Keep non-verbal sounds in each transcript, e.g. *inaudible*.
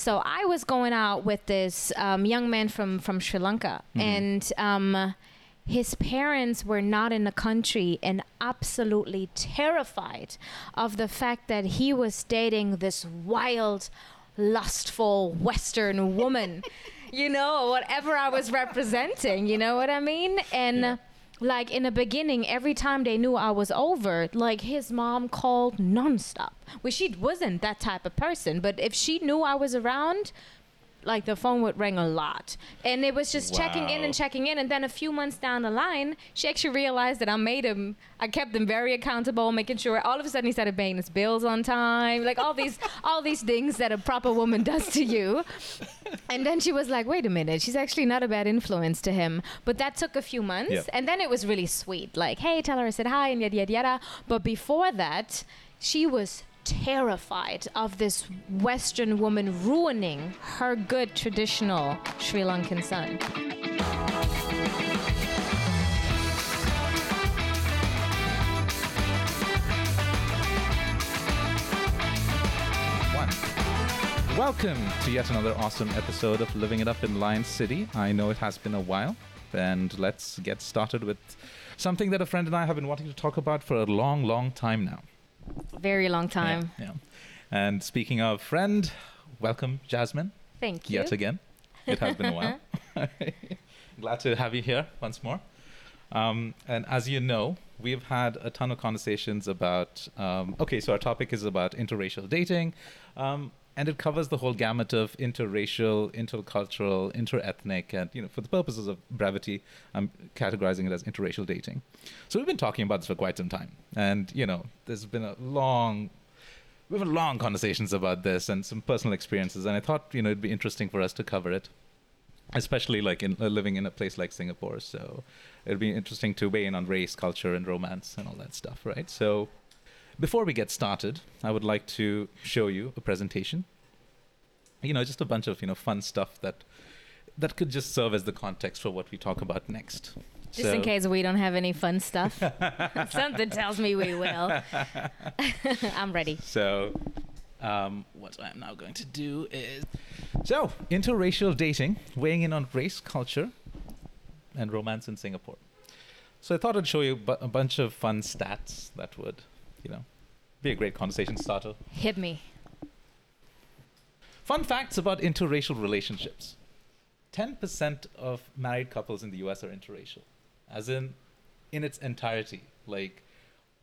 So I was going out with this um, young man from from Sri Lanka, and um, his parents were not in the country and absolutely terrified of the fact that he was dating this wild, lustful Western woman. *laughs* you know, whatever I was representing. You know what I mean? And like in the beginning, every time they knew I was over, like his mom called nonstop. Well, she wasn't that type of person, but if she knew I was around, like the phone would ring a lot. And it was just checking in and checking in. And then a few months down the line, she actually realized that I made him, I kept him very accountable, making sure all of a sudden he started paying his bills on time, like all these, *laughs* all these things that a proper woman does to you. And then she was like, wait a minute, she's actually not a bad influence to him. But that took a few months. Yeah. And then it was really sweet. Like, hey, tell her I said hi and yada, yada, yada. But before that, she was terrified of this Western woman ruining her good traditional Sri Lankan son. Welcome to yet another awesome episode of Living It Up in Lion City. I know it has been a while, and let's get started with something that a friend and I have been wanting to talk about for a long, long time now. Very long time. Yeah. yeah. And speaking of friend, welcome, Jasmine, Thank you. yet again. It has been a while. *laughs* *laughs* Glad to have you here once more. Um, and as you know, we've had a ton of conversations about. Um, okay, so our topic is about interracial dating, um, and it covers the whole gamut of interracial, intercultural, interethnic, and you know, for the purposes of brevity, I'm categorizing it as interracial dating. So we've been talking about this for quite some time, and you know, there's been a long we've had long conversations about this and some personal experiences. And i thought you know it'd be interesting for us to cover it especially like in uh, living in a place like singapore. So it'd be interesting to weigh in on race culture and romance and all that stuff right? So before we get started i would like to show you a presentation you know just a bunch of you know fun stuff that that could just serve as the context for what we talk about next Just in case we don't have any fun stuff. *laughs* Something tells me we will. *laughs* I'm ready. So, um, what I'm now going to do is so interracial dating, weighing in on race, culture, and romance in Singapore. So I thought I'd show you bu- a bunch of fun stats that would, you know, be a great conversation starter. Hit me. Fun facts about interracial relationships. 10% of married couples in the US are interracial, as in in its entirety. Like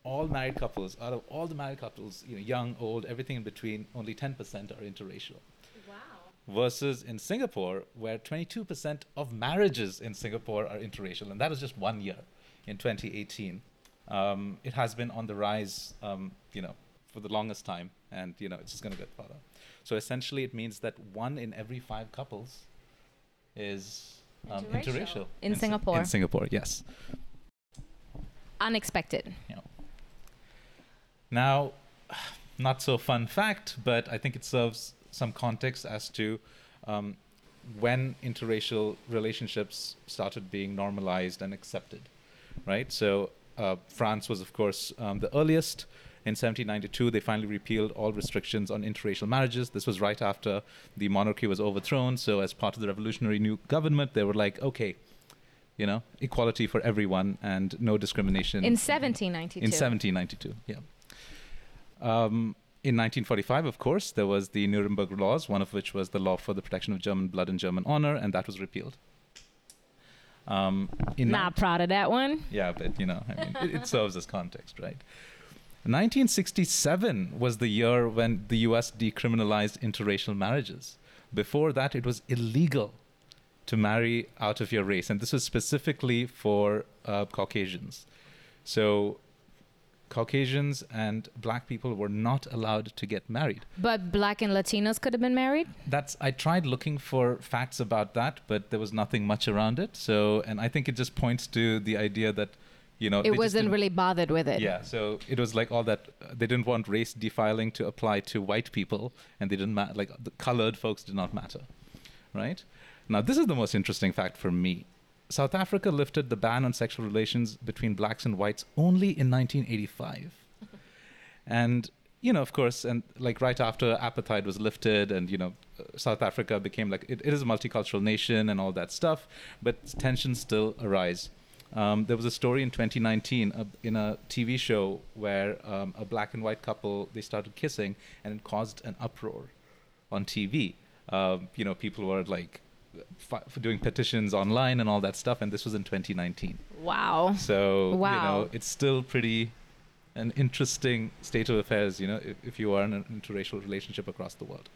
all married couples, out of all the married couples, you know, young, old, everything in between, only 10% are interracial. Wow. Versus in Singapore, where 22% of marriages in Singapore are interracial, and that was just one year in 2018. Um, it has been on the rise, um, you know, for the longest time, and you know, it's just going to get further. So essentially, it means that one in every five couples is um, Interracial. interracial, In Sing- Singapore. In Singapore, yes. Unexpected. you know. Now, not so fun fact, but I think it serves some context as to um, when interracial relationships started being normalized and accepted, right? So, uh, France was, of course, um, the earliest. In 1792, they finally repealed all restrictions on interracial marriages. This was right after the monarchy was overthrown. So, as part of the revolutionary new government, they were like, okay, you know, equality for everyone and no discrimination. In 1792. In 1792, yeah. Um, in 1945, of course, there was the Nuremberg laws, one of which was the law for the protection of German blood and German honor, and that was repealed. Um, in Not proud of that one. yeah, but you know, I mean, it, it serves as context, right? 1967 was the year when the US decriminalized interracial marriages. Before that, it was illegal to marry out of your race, and this was specifically for uh, Caucasians. So, Caucasians and black people were not allowed to get married. But black and Latinos could have been married. That's I tried looking for facts about that, but there was nothing much around it. So, and I think it just points to the idea that you know It wasn't really bothered with it. yeah, so it was like all that. Uh, they didn't want race defiling to apply to white people, and they didn't matter. Like the colored folks did not matter, right? Now, this is the most interesting fact for me. South Africa lifted the ban on sexual relations between blacks and whites only in 1985, *laughs* and you know, of course, and like right after apartheid was lifted, and you know, South Africa became like it, it is a multicultural nation and all that stuff, but tensions still arise. Um, there was a story in 2019 uh, in a TV show where um, a black and white couple they started kissing, and it caused an uproar on TV. Um, you know, people were like fi- doing petitions online and all that stuff, and this was in 2019. Wow. So you Wow. know, it's still pretty an interesting state of affairs. You know, if, if you are in an interracial relationship across the world.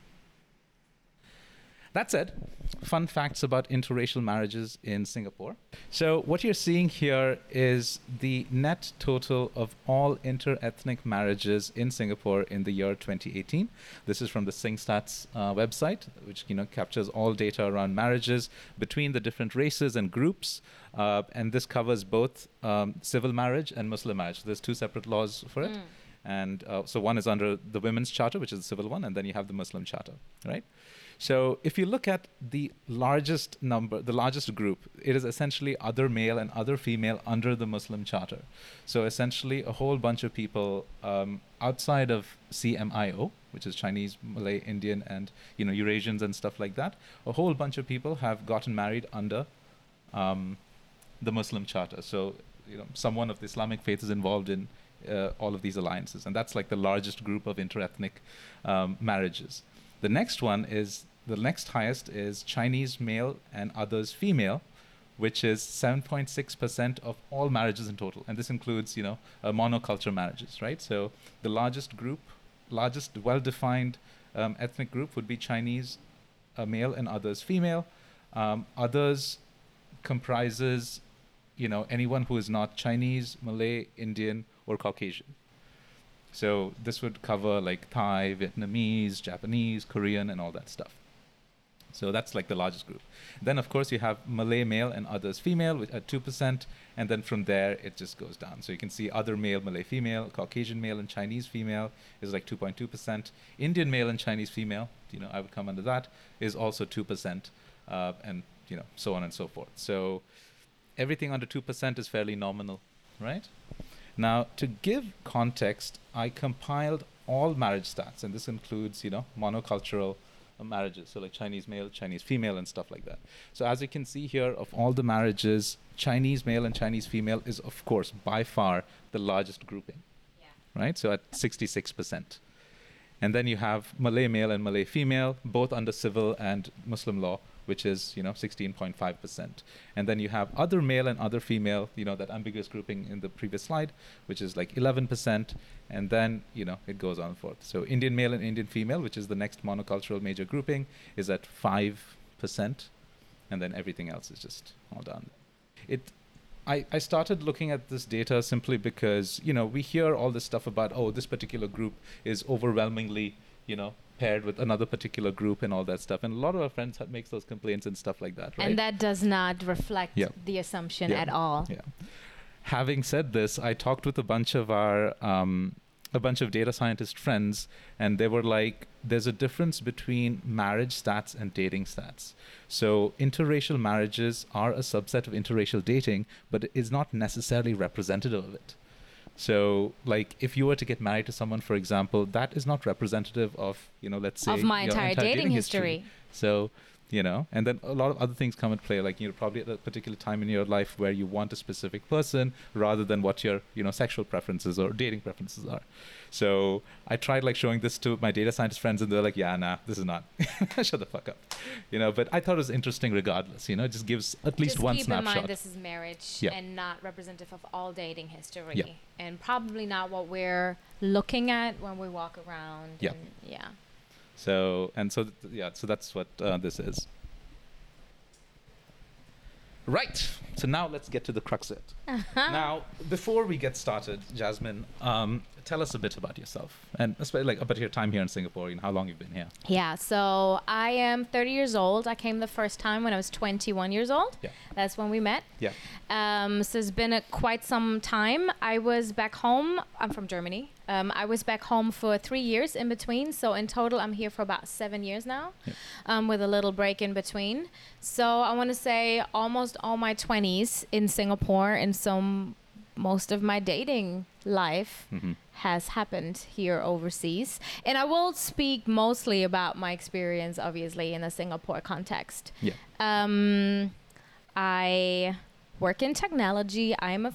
That said, fun facts about interracial marriages in Singapore. So, what you're seeing here is the net total of all interethnic marriages in Singapore in the year 2018. This is from the SingStats uh, website, which you know captures all data around marriages between the different races and groups, uh, and this covers both um, civil marriage and Muslim marriage. There's two separate laws for it. Mm. And uh, so one is under the Women's Charter, which is the civil one, and then you have the Muslim Charter, right? So if you look at the largest number, the largest group, it is essentially other male and other female under the Muslim Charter. So essentially, a whole bunch of people um, outside of CMIO, which is Chinese, Malay, Indian, and you know Eurasians and stuff like that. A whole bunch of people have gotten married under um, the Muslim Charter. So you know, someone of the Islamic faith is involved in uh, all of these alliances, and that's like the largest group of interethnic um, marriages. The next one is the next highest is Chinese male and others female, which is 7.6% of all marriages in total, and this includes you know uh, monoculture marriages, right? So the largest group, largest well-defined um, ethnic group would be Chinese uh, male and others female. Um, others comprises you know anyone who is not Chinese, Malay, Indian, or Caucasian. So this would cover like Thai, Vietnamese, Japanese, Korean, and all that stuff. So that's like the largest group. Then of course you have Malay male and others female which two percent, and then from there it just goes down. So you can see other male, Malay female, Caucasian male, and Chinese female is like two point two percent. Indian male and Chinese female, you know, I would come under that, is also two percent, uh, and you know, so on and so forth. So everything under 2% is fairly nominal, right? Now, to give context, I compiled all marriage stats, and this includes, you know, monocultural marriages, so like Chinese male, Chinese female, and stuff like that. So, as you can see here, of all the marriages, Chinese male and Chinese female is, of course, by far the largest grouping, right? So, at 66%. And then you have Malay male and Malay female, both under civil and Muslim law, which is you know 16.5%. And then you have other male and other female, you know that ambiguous grouping in the previous slide, which is like 11%. And then you know it goes on forth. So Indian male and Indian female, which is the next monocultural major grouping, is at 5%, and then everything else is just all done. It I, I started looking at this data simply because you know we hear all this stuff about oh this particular group is overwhelmingly you know paired with another particular group and all that stuff and a lot of our friends ha- makes those complaints and stuff like that right And that does not reflect Yeah. the assumption Yeah. at all. yeah having said this i talked with a bunch of our um, a bunch of data scientist friends and they were like there's a difference between marriage stats and dating stats so interracial marriages are a subset of interracial dating but it is not necessarily representative of it so like if you were to get married to someone for example that is not representative of you know let's say Of my your entire, dating, history. so, you know, and then a lot of other things come into play, like you're probably at a particular time in your life where you want a specific person rather than what your, you know, sexual preferences or dating preferences are. So I tried like showing this to my data scientist friends and they're like, yeah, nah, this is not. *laughs* Shut the fuck up. You know, but I thought it was interesting regardless, you know, it just gives at least Just one keep snapshot. in mind this is marriage Yeah. and not representative of all dating history. Yeah. And probably not what we're looking at when we walk around. Yeah. yeah. So and so th- yeah, so that's what uh, this is. Right. So now let's get to the crux of it. Now, before we get started, Jasmine, um, tell us a bit about yourself and especially like about your time here in Singapore. and how long you've been here. Yeah, so I am 30 years old. I came the first time when I was 21 years old. Yeah. That's when we met. Yeah. Um, so it's been a, quite some time. I was back home. I'm from Germany. Um, I was back home for three years in between. So in total, I'm here for about seven years now, Yeah. um, with a little break in between. So I want to say almost all my 20s in Singapore, and so m- most of my dating life hmm has happened here overseas. And I will speak mostly about my experience, obviously, in a Singapore context. Yeah. Um, I work in technology. I'm a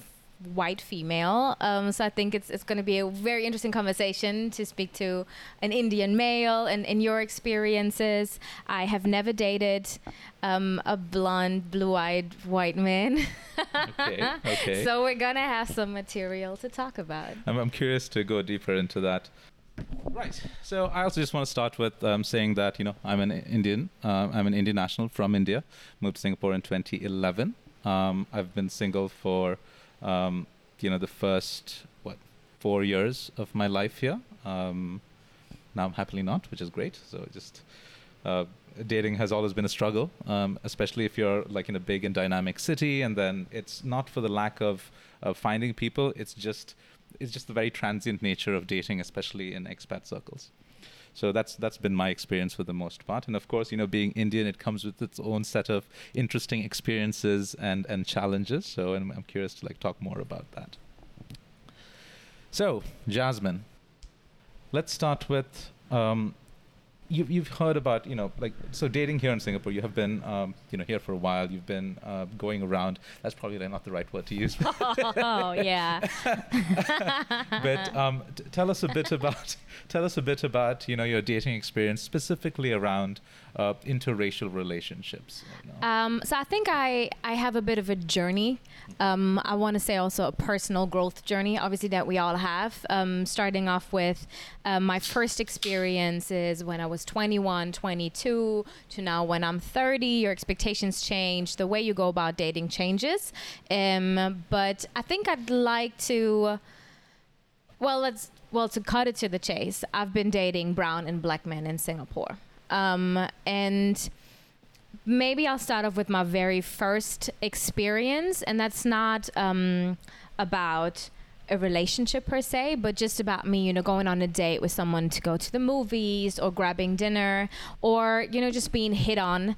white female, um, so I think it's it's going to be a very interesting conversation to speak to an Indian male and in your experiences. I have never dated um, a blonde, blue-eyed white man. Okay. *laughs* Okay. So we're gonna have some material to talk about. I'm, I'm curious to go deeper into that. Right. So I also just want to start with um, saying that you know I'm an Indian. Uh, I'm an Indian national from India. Moved to Singapore in 2011. Um, I've been single for um, you know the first what four years of my life here. Um, now I'm happily not, which is great. So just uh, dating has always been a struggle, um, especially if you're like in a big and dynamic city, and then it's not for the lack of, of finding people. It's just it's just the very transient nature of dating, especially in expat circles. So that's that's been my experience for the most part. And of course, you know, being Indian, it comes with its own set of interesting experiences and and challenges. So I'm, I'm curious to like talk more about that. So Jasmine, let's start with um, you've you've heard about you know like so dating here in Singapore. You have been um, you know here for a while. You've been uh, going around. That's probably not the right word to use. *laughs* oh yeah. *laughs* but um, t- tell us a bit about *laughs* tell us a bit about you know your dating experience specifically around uh, interracial relationships. you know. Um, so I think I I have a bit of a journey. Um, I want to say also a personal growth journey, obviously that we all have. Um, starting off with um, my first experiences when I was 21, 22, to now when I'm 30. Your expectations change. The way you go about dating changes. Um, but I think I'd like to. Well, let's well to cut it to the chase. I've been dating brown and black men in Singapore, um, and maybe I'll start off with my very first experience, and that's not um, about a relationship per se, but just about me, you know, going on a date with someone to go to the movies or grabbing dinner or, you know, just being hit on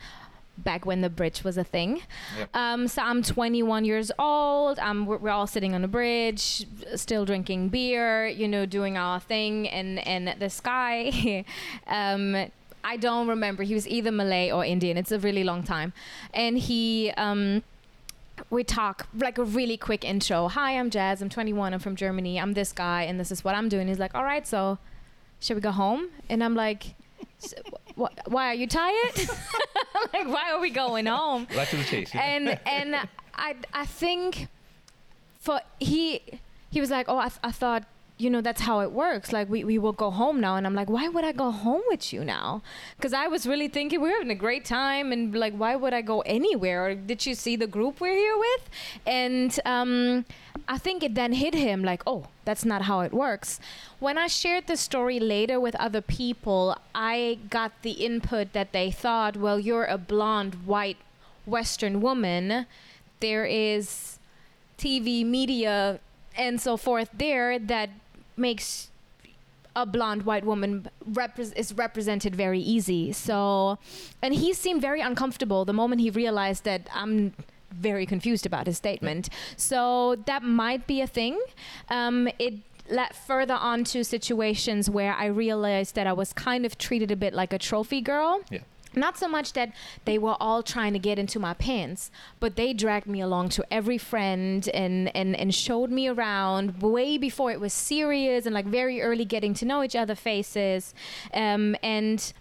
back when the bridge was a thing. Yep. Um, so I'm 21 years old. We're, we're all sitting on a bridge, still drinking beer, you know, doing our thing. And, and this guy, um, I don't remember. He was either Malay or Indian. It's a really long time. And he, um, we talk like a really quick intro. Hi, I'm Jazz. I'm 21. I'm from Germany. I'm this guy, and this is what I'm doing. He's like, all right, so should we go home? And I'm like, wh- why are you tired? *laughs* like, why are we going home? right to the chase. yeah. and and *laughs* I I think for he he was like, oh, I, th- I thought you know that's how it works. Like we we will go home now, and I'm like, why would I go home with you now? Because I was really thinking we are having a great time, and like, why would I go anywhere? Or did you see the group we're here with? And um, I think it then hit him like, oh, that's not how it works. When I shared the story later with other people, I got the input that they thought, well, you're a blonde, white, Western woman. There is TV, media, and so forth there that makes a blonde white woman repres is represented very easy. So, and he seemed very uncomfortable the moment he realized that I'm very confused about his statement. So that might be a thing. Um, it led further on to situations where I realized that I was kind of treated a bit like a trophy girl. Yeah. Not so much that they were all trying to get into my pants, but they dragged me along to every friend and, and, and showed me around way before it was serious and like very early getting to know each other faces. Um, and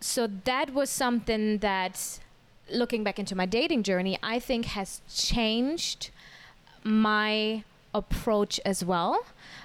so that was something that, looking back into my dating journey, I think has changed my approach as well.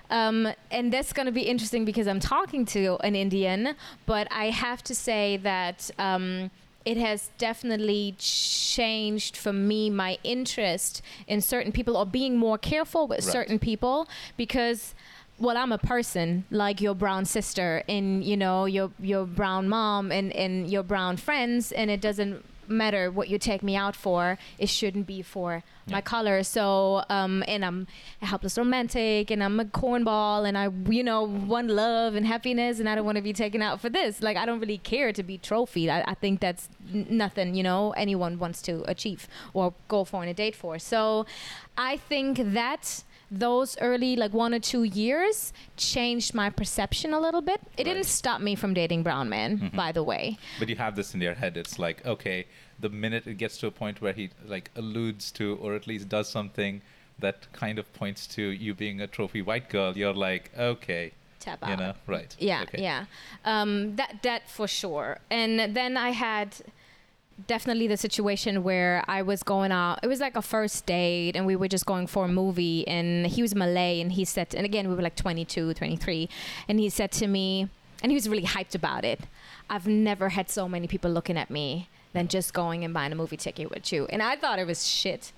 Um, and that's going to be interesting because I'm talking to an Indian, but I have to say that um, it has definitely changed for me my interest in certain people or being more careful with Right. certain people because well i'm a person like your brown sister and you know your your brown mom and and your brown friends and it doesn't matter what you take me out for it shouldn't be for Yeah. my color. So um and i'm a helpless romantic and i'm a cornball and i you know want love and happiness and i don't want to be taken out for this. Like i don't really care to be trophied. I, I think that's n- nothing you know anyone wants to achieve or go for on a date for. So i think that those early like one or two years changed my perception a little bit. It Right. didn't stop me from dating brown men, Mhm. by the way. But you have this in your head. It's like, okay, the minute it gets to a point where he like alludes to or at least does something that kind of points to you being a trophy white girl, you're like, okay, Tap you out. know, right? Yeah, okay. yeah. Um, that that for sure. And then I had definitely the situation where I was going out. It was like a first date, and we were just going for a movie. And he was Malay, and he said, and again we were like 22, 23, and he said to me, and he was really hyped about it. I've never had so many people looking at me than just going and buying a movie ticket with you. And I thought it was shit.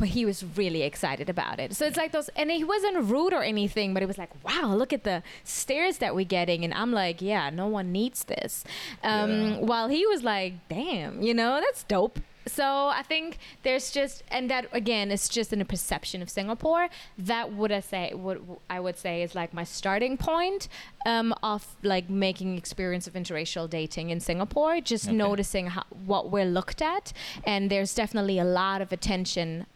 But he was really excited about it. So it's like those, and he wasn't rude or anything, but it was like, wow, look at the stares that we're getting. And I'm like, yeah, no one needs this. Um, Yeah. While he was like, damn, you know, that's dope. So I think there's just, and that again, it's just in a perception of Singapore. That would I say, what I would say is like my starting point um, of like making experience of interracial dating in Singapore. Just Okay. noticing how, what we're looked at, and there's definitely a lot of attention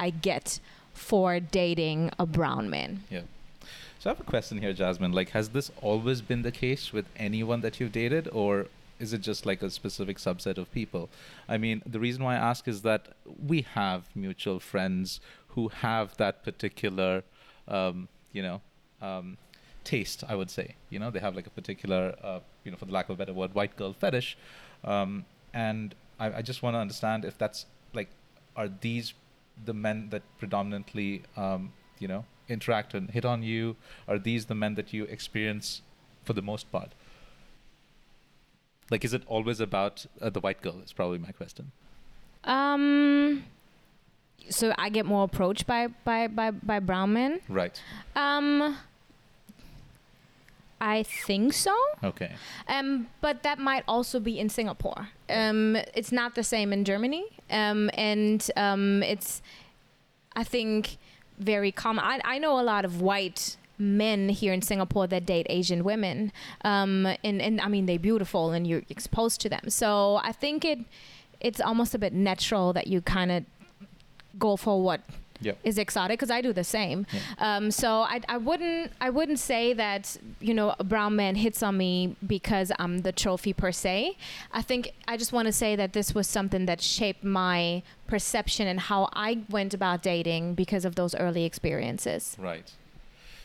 I get for dating a brown man. Yeah. So I have a question here, Jasmine. Like, has this always been the case with anyone that you've dated, or is it just like a specific subset of people? I mean, the reason why I ask is that we have mutual friends who have that particular, um, you know, um, taste. I would say, you know, they have like a particular, uh, you know, for the lack of a better word, white girl fetish, um, and I, I just want to understand if that's like, are these the men that predominantly, um, you know, interact and hit on you? Are these the men that you experience for the most part? Like, is it always about uh, the white girl? Is probably my question. Um, so I get more approached by by by, by brown men. Right. Um, I think so. Okay. Um, but that might also be in Singapore. Um, it's not the same in Germany. Um, and um, it's, I think, very common. I, I know a lot of white men here in Singapore that date Asian women. Um, and, and I mean, they're beautiful and you're exposed to them. So I think it, it's almost a bit natural that you kind of go for what Yep. is exotic because I do the same. Yeah. Um, so I, I wouldn't I wouldn't say that you know a brown man hits on me because I'm the trophy per se. I think I just want to say that this was something that shaped my perception and how I went about dating because of those early experiences. Right.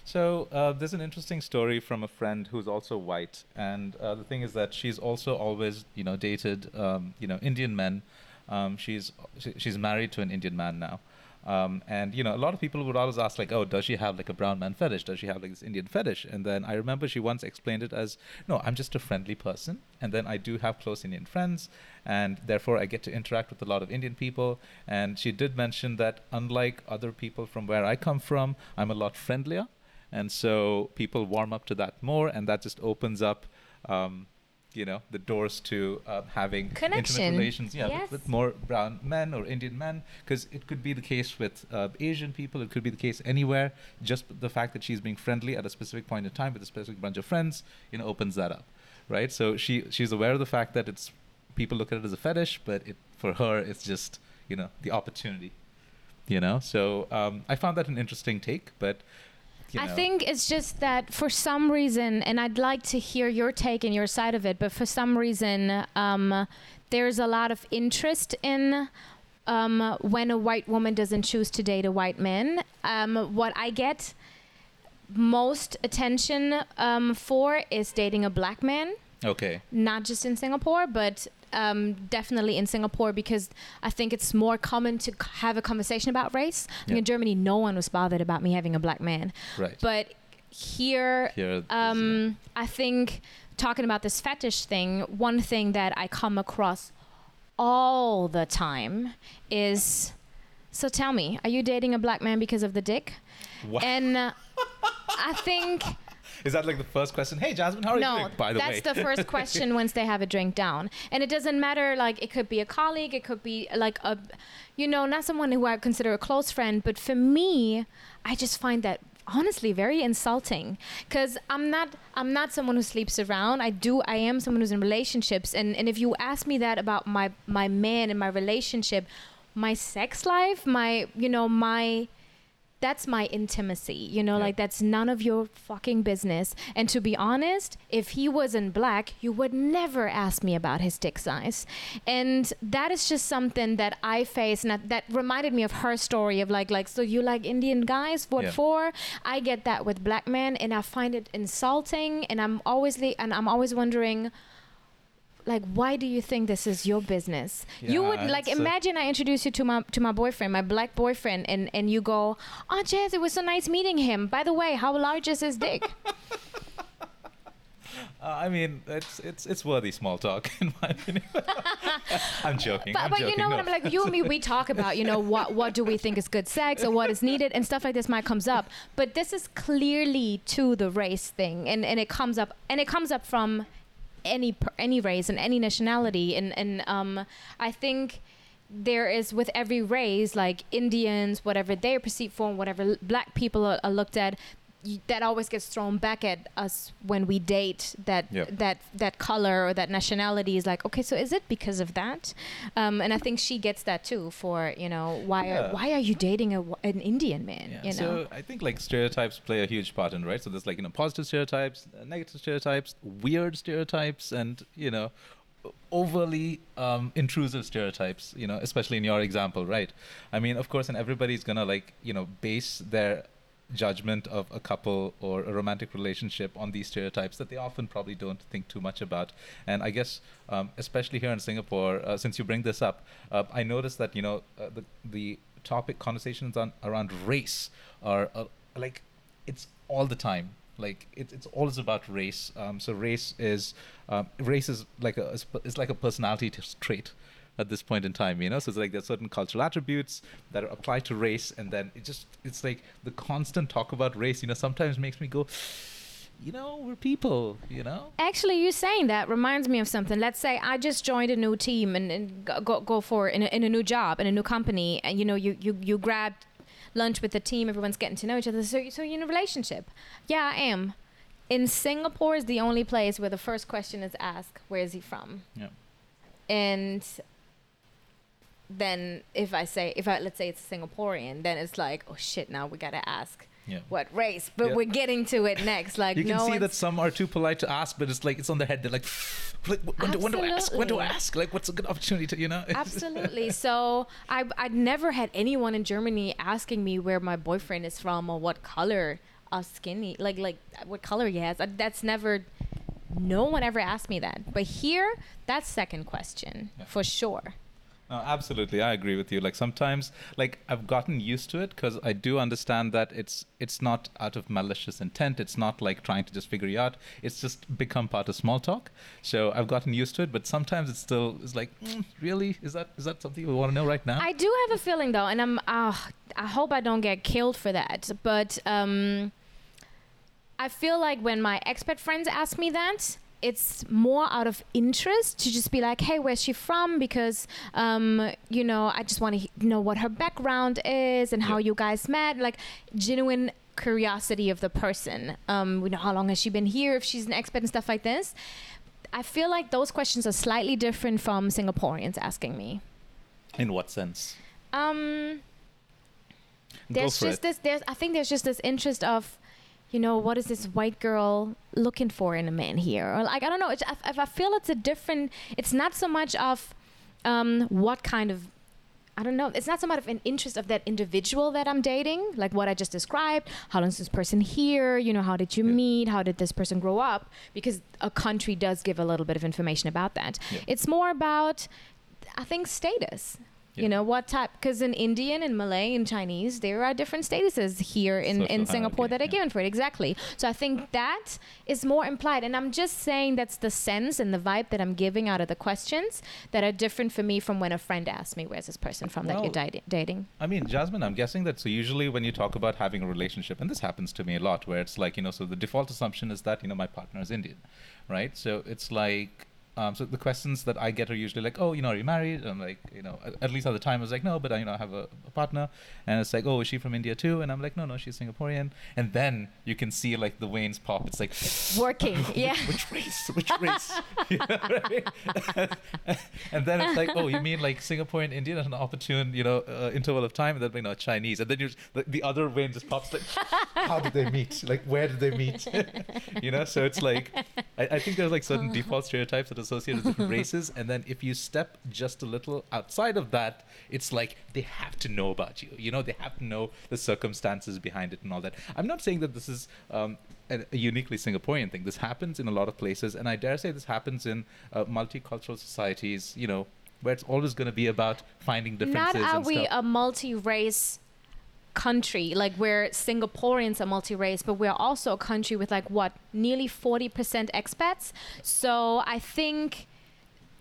So uh, there's an interesting story from a friend who's also white, and uh, the thing is that she's also always, you know, dated, um, you know, Indian men. Um, she's she, she's married to an Indian man now, um, and you know, a lot of people would always ask like, "Oh, does she have like a brown man fetish? Does she have like this Indian fetish?" And then I remember she once explained it as, "No, I'm just a friendly person, and then I do have close Indian friends, and therefore I get to interact with a lot of Indian people." And she did mention that unlike other people from where I come from, I'm a lot friendlier and so people warm up to that more and that just opens up um, you know the doors to uh, having Connection. intimate relations yeah Yes. with, with more brown men or indian men because it could be the case with uh, asian people it could be the case anywhere just the fact that she's being friendly at a specific point in time with a specific bunch of friends you know opens that up right so she she's aware of the fact that it's people look at it as a fetish but it for her it's just you know the opportunity you know so um, i found that an interesting take but you I think it's just that for some reason, and I'd like to hear your take and your side of it, but for some reason, um, there's a lot of interest in um, when a white woman doesn't choose to date a white man. Um, what I get most attention um, for is dating a black man. Okay. Not just in Singapore, but um, definitely in Singapore because I think it's more common to have a conversation about race. In Germany, no one was bothered about me having a black man, right but here, here um, I think talking about this fetish thing, one thing that I come across all the time is. So tell me, are you dating a black man because of the dick? Wow. And uh, I think is that like the first question? Hey jasmine how are no, you doing by the that's way? the first *laughs* question once they have a drink down. And it doesn't matter, like, it could be a colleague, it could be like a, you know, not someone who I consider a close friend, but for me, I just find that honestly very insulting. Because i'm not i'm not someone who sleeps around. I do i am someone who's in relationships. And and if you ask me that about my my man and my relationship my sex life my you know my that's my intimacy you know Yeah. like that's none of your fucking business and to be honest if he wasn't black you would never ask me about his dick size and that is just something that i face and that, that reminded me of her story of like like so you like indian guys what Yeah. for i get that with black men and i find it insulting and i'm always and i'm always wondering like why do you think this is your business you would like imagine i introduce you to my to my boyfriend my black boyfriend and and you go oh jazz it was so nice meeting him by the way how large is his dick *laughs* Uh, I mean, it's it's it's worthy small talk *laughs* in my opinion. *laughs* I'm joking. but, I'm but you joking, know what no. i'm like you and me we talk about you know what what do we think is good sex or what is needed and stuff like this might comes up but this is clearly to the race thing and and it comes up and it comes up from any any race and any nationality. And and um i think there is with every race like indians whatever they are perceived for whatever black people are, are looked at that always gets thrown back at us when we date that Yep. that that color or that nationality is like okay so is it because of that um, and i think she gets that too for you know why Yeah. are why are you dating a, an indian man Yeah. you know So I think like stereotypes play a huge part in right. So there's like you know positive stereotypes, uh, negative stereotypes, weird stereotypes, and you know overly um, intrusive stereotypes. You know, especially in your example, right? I mean, of course, and everybody's gonna like you know base their judgment of a couple or a romantic relationship on these stereotypes that they often probably don't think too much about. And I guess, um, especially here in Singapore, uh, since you bring this up, uh, I noticed that you know uh, the the topic conversations on around race are uh, like it's all the time. Like it's it's always about race. Um, so race is um, race is like a is like a personality trait at this point in time you know so it's like there's certain cultural attributes that are applied to race and then it just it's like the constant talk about race you know sometimes makes me go you know we're people you know Actually, you saying that reminds me of something. Let's say I just joined a new team and, and go- go go for in a, in a new job in a new company, and you know you you you grabbed lunch with the team. Everyone's getting to know each other. So so you're in a relationship. Yeah, I am. In Singapore is the only place where the first question is asked, "Where is he from?" yeah And then if I say if I let's say it's Singaporean, then it's like, oh shit, now we gotta ask yeah what race. But Yeah. we're getting to it next. Like you can no see that some are too polite to ask but it's like it's on their head they're like when do, when do i ask when do i ask like what's a good opportunity to you know *laughs* Absolutely. So I I'd never had anyone in Germany asking me where my boyfriend is from or what color of skinny like like what color he has. That's never. No one ever asked me that. But here, that's second question Yeah. for sure. No, absolutely, I agree with you. Like sometimes, like I've gotten used to it because I do understand that it's it's not out of malicious intent. It's not like trying to just figure you out. It's just become part of small talk. So I've gotten used to it. But sometimes it's still it's like, mm, really, is that is that something we want to know right now? I do have a feeling though, and I'm uh, I hope I don't get killed for that. But um, I feel like when my expat friends ask me that, it's more out of interest to just be like, hey, where's she from? Because um, you know, I just want to know what her background is and how Yeah. you guys met. Like genuine curiosity of the person. Um, you know, how long has she been here? If she's an expat and stuff like this. I feel like those questions are slightly different from Singaporeans asking me. In what sense? Um, there's just it. this there's i think there's just this interest of you know what is this white girl looking for in a man here or like i don't know it's, I, I feel it's a different it's not so much of um what kind of I don't know. It's not so much of an interest of that individual that I'm dating, like what I just described. How long is this person here? You know, how did you Yeah. meet? How did this person grow up? Because a country does give a little bit of information about that. Yeah. It's more about, I think, status. Yeah. You know what type? Because in Indian and Malay and Chinese, there are different statuses here in, Social in Singapore that are yeah. given for it. Exactly. So I think that is more implied, and I'm just saying that's the sense and the vibe that I'm giving out of the questions that are different for me from when a friend asks me, "Where's this person from that you're dating?" I mean, Jasmine, I'm guessing that so usually when you talk about having a relationship, and this happens to me a lot, where it's like, you know, so the default assumption is that, you know, my partner is Indian, right? So it's like, um, so the questions that I get are usually like, oh, you know, are you married? I'm like, you know, at, at least at the time I was like, no, but I, you know, I have a, a partner, and it's like, oh, is she from India too? And I'm like, no, no, she's Singaporean. And then you can see like the veins pop. It's like *laughs* Working, *laughs* yeah. which race? Which race? *laughs* Know, right? and then it's like, oh, you mean like Singaporean Indian at an opportune, you know, uh, interval of time, and then you know Chinese, and then you the, the other vein just pops like, how did they meet? Like where did they meet? you know, so it's like, I, I think there's like certain default stereotypes that are associated with different *laughs* races, and then if you step just a little outside of that, it's like they have to know about you. You know, they have to know the circumstances behind it and all that. I'm not saying that this is um, a, uniquely Singaporean thing. This happens in a lot of places, and I dare say this happens in uh, multicultural societies. You know, where it's always going to be about finding differences. Not are and we stuff. a multi-race country like we're singaporeans are multi-race but we're also a country with like what nearly 40% expats so i think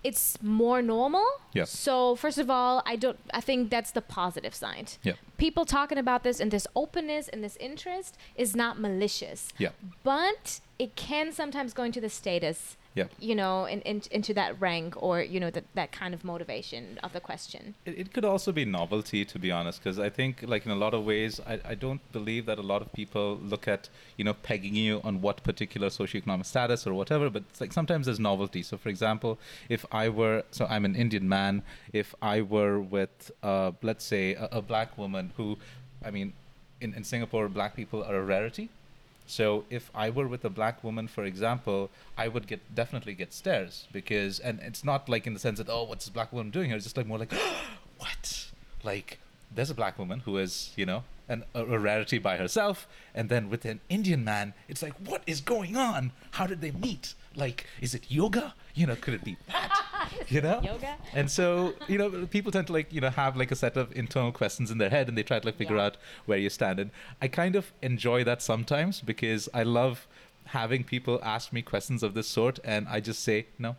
it's more normal Yeah. so first of all i don't i think that's the positive side Yeah. people talking about this and this openness and this interest is not malicious Yeah. but it can sometimes go into the status Yeah. you know in, in, into that rank or you know that that kind of motivation of the question It, it could also be novelty, to be honest, because I think, like in a lot of ways, I, I don't believe that a lot of people look at, you know, pegging you on what particular socioeconomic status or whatever. But it's like sometimes there's novelty. So, for example, if I were, so I'm an Indian man, if I were with, uh, let's say, a, a black woman who, I mean, in, in Singapore, black people are a rarity. So if I were with a black woman, for example, I would get definitely get stares because, and it's not like in the sense that oh, what's this black woman doing here? It's just like more like, *gasps* what? Like there's a black woman who is you know an, a, a rarity by herself, and then with an Indian man, it's like what is going on? How did they meet? Like is it yoga? You know, could it be that? *laughs* You know, Yoga? and so you know people tend to like you know have like a set of internal questions in their head and they try to like figure Yeah. out where you stand. And i kind of enjoy that sometimes because i love having people ask me questions of this sort and i just say no.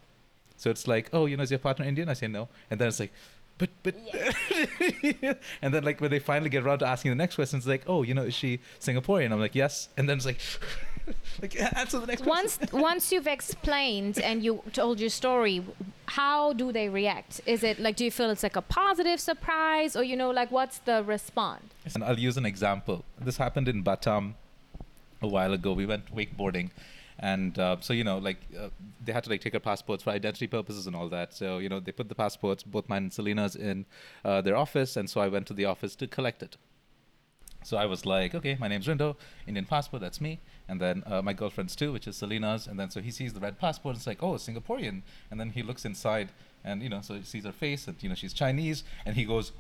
So it's like oh you know is your partner indian? I say no. And then it's like but but *laughs* and then like when they finally get around to asking the next question it's like oh you know is she singaporean? I'm like yes. And then it's like *laughs* *laughs* like answer the next once question once you've explained and you told your story how do they react is it like do you feel it's like a positive surprise or you know like what's the response And I'll use an example. This happened in Batam a while ago. We went wakeboarding, and uh, so you know, like uh, they had to like take our passports for identity purposes and all that. So you know, they put the passports, both mine and Selena's, in uh, their office, and so I went to the office to collect it. So I was like, okay, my name's Rindo, Indian passport, that's me. And then uh, my girlfriend's too, which is Selena's. And then so he sees the red passport and it's like, oh, Singaporean. And then he looks inside and, you know, so he sees her face and, you know, she's Chinese. And he goes,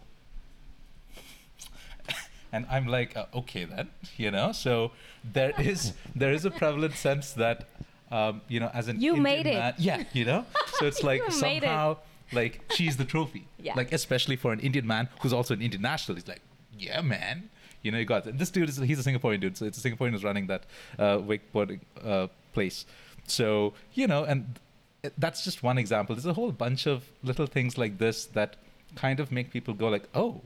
*laughs* and I'm like, uh, okay then, you know. So there *laughs* is there is a prevalent sense that, um, you know, as an You Indian made it. man- yeah, you know. So it's *laughs* like made it. somehow like she's the trophy. Yeah. Like especially for an Indian man who's also an Indian national, he's like, yeah, man. You know, you got this dude is he's a Singaporean dude, so it's a Singaporean who's running that uh, wakeboarding uh, place. So you know, and that's just one example. There's a whole bunch of little things like this that kind of make people go like, oh,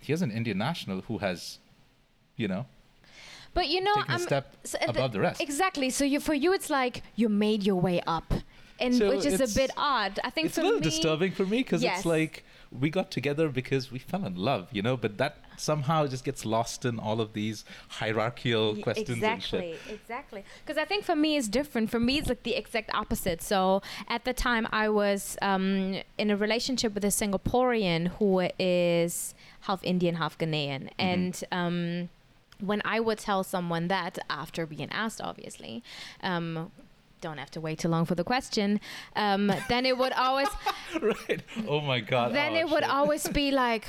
here's an Indian national who has, you know, but you know I'm step so, uh, above the rest. exactly so you for you it's like you made your way up and So which is a bit odd i think it's for a little me disturbing for me because Yes. it's like we got together because we fell in love, you know, but that somehow just gets lost in all of these hierarchical Y- questions and exactly shit. exactly because i think for me it's different for me it's like the exact opposite so at the time i was um, in a relationship with a singaporean who is half indian half ghanaian Mm-hmm. and um, when i would tell someone that after being asked obviously um, don't have to wait too long for the question. Um, *laughs* then it would always *laughs* right. Oh my god. then oh, it would always be *laughs* like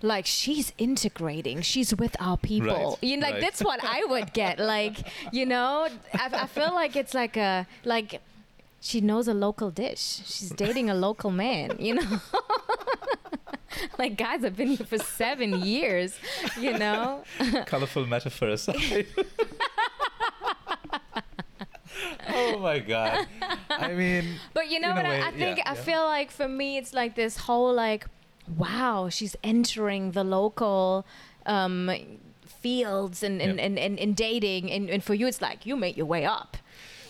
like she's integrating. She's with our people. Right, you know like right. that's what i would get. Like you know I, I feel like it's like a like she knows a local dish. She's dating a local man you know? Like guys i've been here for seven years you know? Colorful metaphor aside. Oh my god. I *laughs* mean, But you know what? I, way, I think yeah, I yeah. feel like for me, it's like this whole like, wow, she's entering the local um, fields and and, Yeah. and, and, and dating, and, and for you, it's like you made your way up.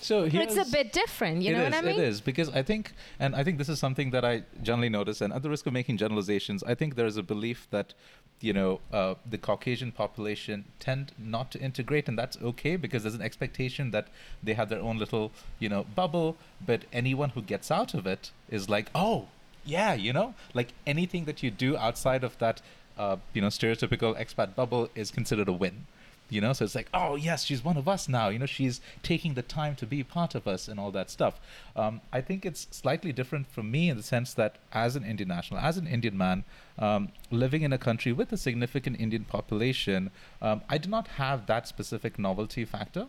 So it's a bit different. You know what is, I mean? It is because I think, and I think this is something that I generally notice, and at the risk of making generalizations, I think there is a belief that, you know, uh, the Caucasian population tend not to integrate, and that's okay because there's an expectation that they have their own little, you know, bubble. But anyone who gets out of it is like, oh, yeah, you know, like anything that you do outside of that, uh, you know, stereotypical expat bubble is considered a win you know so it's like oh yes she's one of us now you know she's taking the time to be part of us and all that stuff um, i think it's slightly different from me in the sense that as an indian national as an indian man um, living in a country with a significant indian population um, i do not have that specific novelty factor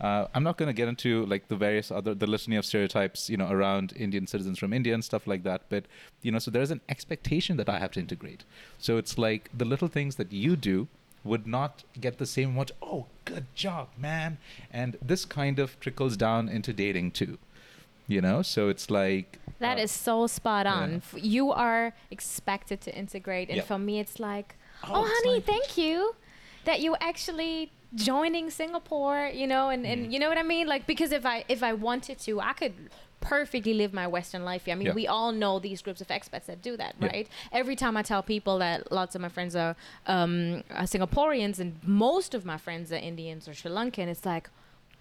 uh, I'm not going to get into like the various other the litany of stereotypes you know around Indian citizens from India and stuff like that. But you know, so there is an expectation that I have to integrate. So it's like the little things that you do would not get the same much. Oh, good job, man! And this kind of trickles down into dating too. You know, so it's like That uh, is so spot on. yeah. You are expected to integrate, and Yep. for me, it's like, Oh, oh, it's honey, like- thank you that you actually joining Singapore. You know, and, and you know what I mean. Like because if I if I wanted to, I could perfectly live my Western life here. I mean, Yeah. we all know these groups of expats that do that, Yeah. right? Every time I tell people that lots of my friends are, um, are Singaporeans and most of my friends are Indians or Sri Lankan, it's like,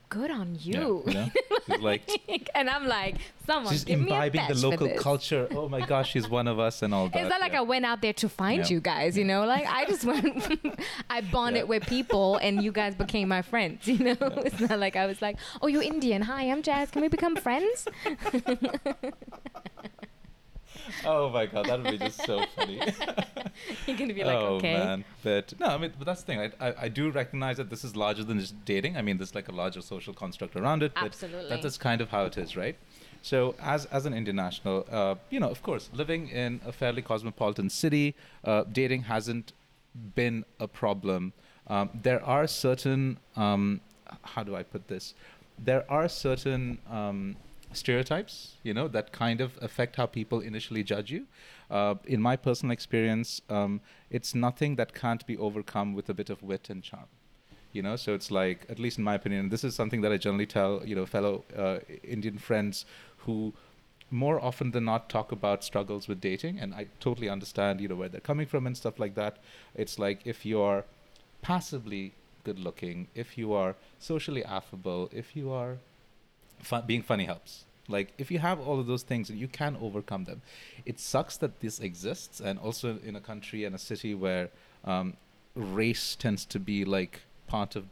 good on yeah, you. you *laughs* know, like and I'm like, someone she's give imbibing the local culture. Oh my gosh, she's one of us and all that. It's not like yeah. I went out there to find Yeah. you guys, you know. Like I just went, *laughs* I bonded with people, and you guys became my friends. You know, *laughs* it's not like I was like, "Oh, you're Indian. Hi, I'm Jazz. Can we become friends?" Oh my god, that would be just so funny. *laughs* You're gonna be like, oh "Okay." man, but no, I mean, but that's the thing. I, I I do recognize that this is larger than just dating. I mean, there's like a larger social construct around it. But Absolutely. That is kind of how it is, right? So, as as an international, uh, you know, of course, living in a fairly cosmopolitan city, uh, dating hasn't been a problem. Um, there are certain, um, how do I put this? There are certain um, stereotypes, you know, that kind of affect how people initially judge you. Uh, in my personal experience, um, it's nothing that can't be overcome with a bit of wit and charm. You know, so it's like, at least in my opinion, this is something that I generally tell, you know, fellow uh, Indian friends who more often than not talk about struggles with dating and i totally understand you know where they're coming from and stuff like that it's like if you're passively good looking if you are socially affable if you are fun, being funny helps. Like if you have all of those things and you can overcome them. It sucks that this exists and also in a country and a city where um, race tends to be like part of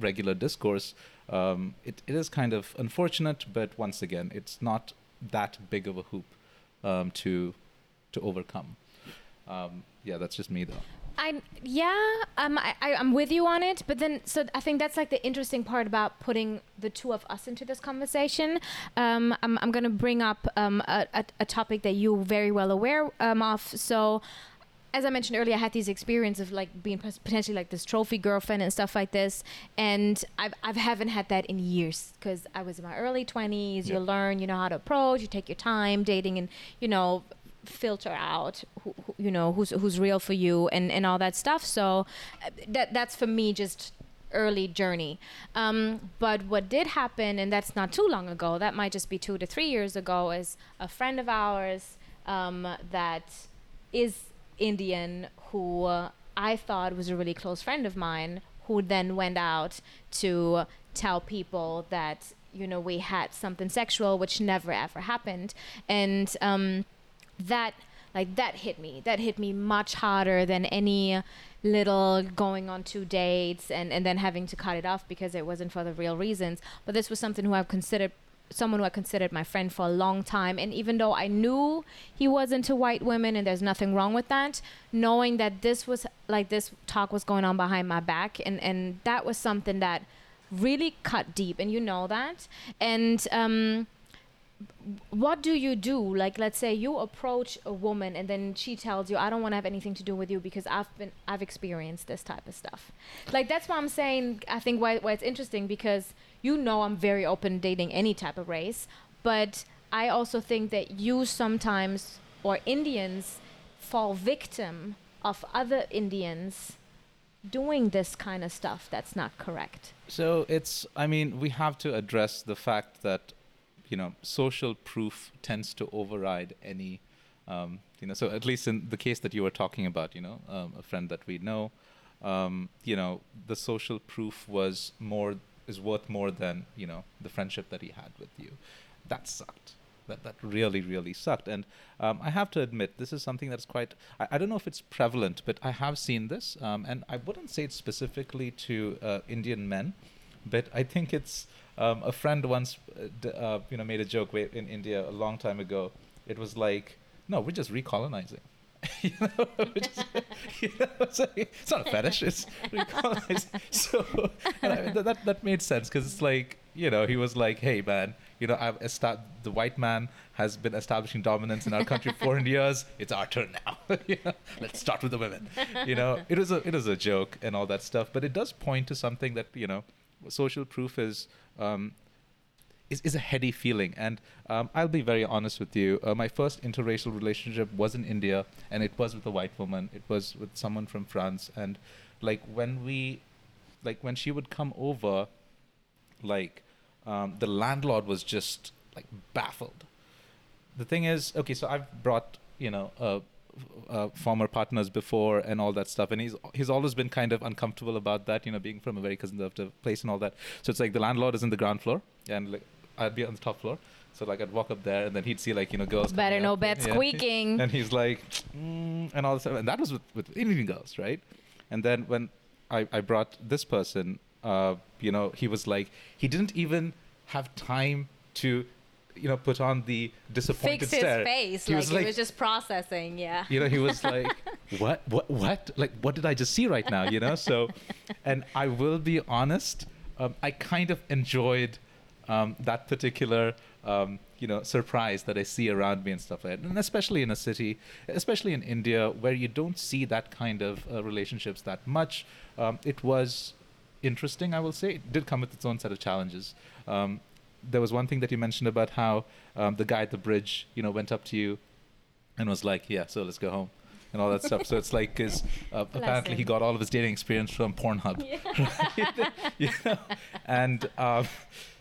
regular discourse um, it, it is kind of unfortunate but once again it's not that big of a hoop um, to to overcome. Um, yeah that's just me though I yeah, um, I, I I'm with you on it, but then so I think that's like the interesting part about putting the two of us into this conversation. Um, I'm I'm gonna bring up um a, a, a topic that you're very well aware um, of. So. As I mentioned earlier, I had these experiences of like being potentially like this trophy girlfriend and stuff like this, and I've I haven't had that in years because I was in my early twenties. You learn, you know how to approach, you take your time dating, and you know filter out who, who, you know who's who's real for you and and all that stuff. So uh, that that's for me just early journey. Um, but what did happen and that's not too long ago that might just be two to three years ago is a friend of ours um, that is indian who uh, i thought was a really close friend of mine who then went out to tell people that you know we had something sexual which never ever happened. And um, that like that hit me. That hit me much harder than any little going on two dates and and then having to cut it off because it wasn't for the real reasons. But this was something who i've considered someone who i considered my friend for a long time. And even though i knew he wasn't into white women and there's nothing wrong with that knowing that this was like this talk was going on behind my back and and that was something that really cut deep. And you know that. And um what do you do like let's say you approach a woman and then she tells you i don't want to have anything to do with you because i've been i've experienced this type of stuff like that's why i'm saying i think why, why it's interesting because you know i'm very open dating any type of race but i also think that you sometimes or indians fall victim of other indians doing this kind of stuff that's not correct? So it's, I mean, we have to address the fact that, you know, social proof tends to override any, um, you know, so at least in the case that you were talking about, you know, um, a friend that we know, um, you know, the social proof was more, is worth more than, you know, the friendship that he had with you. That sucked that that really really sucked and um, i have to admit this is something that's quite I, I, don't know if it's prevalent but i have seen this um, and i wouldn't say it specifically to uh, indian men but i think it's um, a friend once uh, uh, you know made a joke in india a long time ago it was like no we're just recolonizing *laughs* you know, *laughs* just, *laughs* you know it's, like, it's, not a fetish it's recolonizing so I that, that made sense because it's like you know he was like hey man you know, I've esta- the white man has been establishing dominance in our country for 400 years. It's our turn now. Let's start with the women. You know, it is a it is a joke and all that stuff, but it does point to something that you know, social proof is. Um, is, is a heady feeling. And um, I'll be very honest with you. Uh, my first interracial relationship was in India, and it was with a white woman. It was with someone from France. And like when we, like when she would come over, like um, the landlord was just like baffled. The thing is, okay, so I've brought you know uh, uh, former partners before and all that stuff, and he's he's always been kind of uncomfortable about that, you know, being from a very conservative place and all that. So it's like the landlord is in the ground floor, and like I'd be on the top floor. So like I'd walk up there, and then he'd see like you know girls. Better no bed yeah. squeaking. And he's like, mm, and all this stuff, and that was with with Indian girls, right? And then when I I brought this person, uh, you know, he was like, he didn't even have time to you know put on the disappointed Fix his stare. face he like, was like he was just processing yeah. You know he was *laughs* like what what what? Like what did i just see right now? You know? So and i will be honest um, i kind of enjoyed um, that particular um, you know surprise that i see around me and stuff like that. And especially in a city especially in india where you don't see that kind of uh, relationships that much um, it was interesting i will say. It did come with its own set of challenges. Um, there was one thing that you mentioned about how um, the guy at the bridge, you know, went up to you and was like, "Yeah, so let's go home." and all that stuff. So it's like, because uh, *laughs* apparently he got all of his dating experience from Pornhub, yeah. *laughs* you know? and um,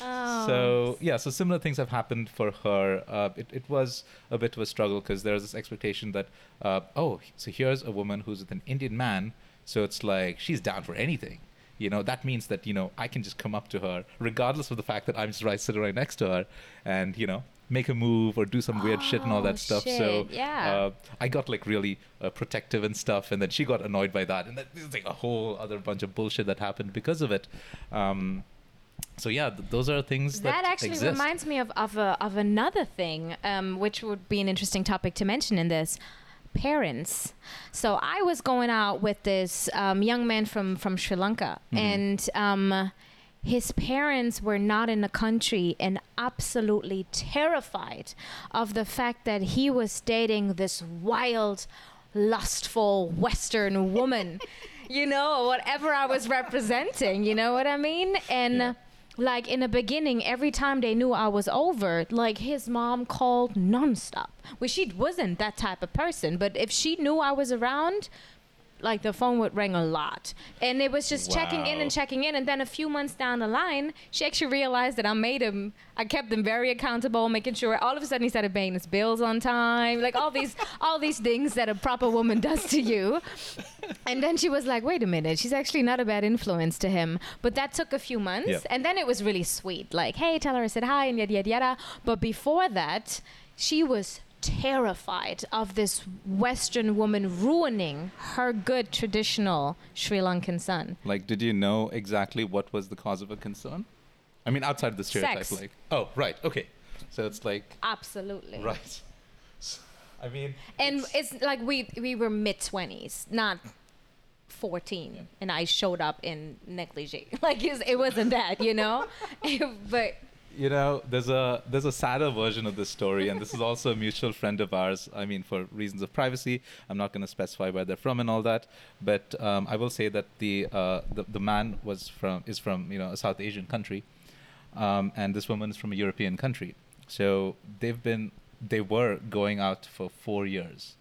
oh. so yeah, so similar things have happened for her. Uh, it it was a bit of a struggle because there's this expectation that uh, oh, so here's a woman who's with an Indian man, so it's like she's down for anything you know that means that you know i can just come up to her regardless of the fact that i'm just right sitting right next to her and you know make a move or do some weird oh, shit and all that stuff shit. so yeah. uh, i got like really uh, protective and stuff and then she got annoyed by that and then there's like a whole other bunch of bullshit that happened because of it um, so yeah, th- those are things that, that actually exist. reminds me of of, a, of another thing, um, which would be an interesting topic to mention in this parents. So I was going out with this um, young man from from Sri Lanka, mm-hmm. and um, his parents were not in the country and absolutely terrified of the fact that he was dating this wild, lustful Western woman. *laughs* you know, whatever I was representing. You know what I mean? And. Yeah like in the beginning, every time they knew I was over, like his mom called nonstop. Well, she wasn't that type of person, but if she knew I was around, like the phone would ring a lot. And it was just wow. checking in and checking in. And then a few months down the line she actually realized that i made him i kept him very accountable making sure all of a sudden he started paying his bills on time like all these *laughs* all these things that a proper woman does to you. And then she was like wait a minute she's actually not a bad influence to him. But that took a few months. Yeah. and then it was really sweet. Like hey tell her i said hi and yada yada yada. But before that she was terrified of this Western woman ruining her good traditional Sri Lankan son. Like, did you know exactly what was the cause of her concern? I mean, outside of the stereotype, Sex. like, oh, right, okay. So it's like. Absolutely. Right. So, *laughs* I mean. And it's, it's like we, we were mid 20s, not 14 yeah. and I showed up in negligee. *laughs* Like it wasn't that, you know? *laughs* but you know, there's a there's a sadder version of this story, and this is *laughs* also a mutual friend of ours. I mean, for reasons of privacy, I'm not going to specify where they're from and all that. But um, I will say that the, uh, the the man was from is from you know a South Asian country, um, and this woman is from a European country. So they've been they were going out for four years,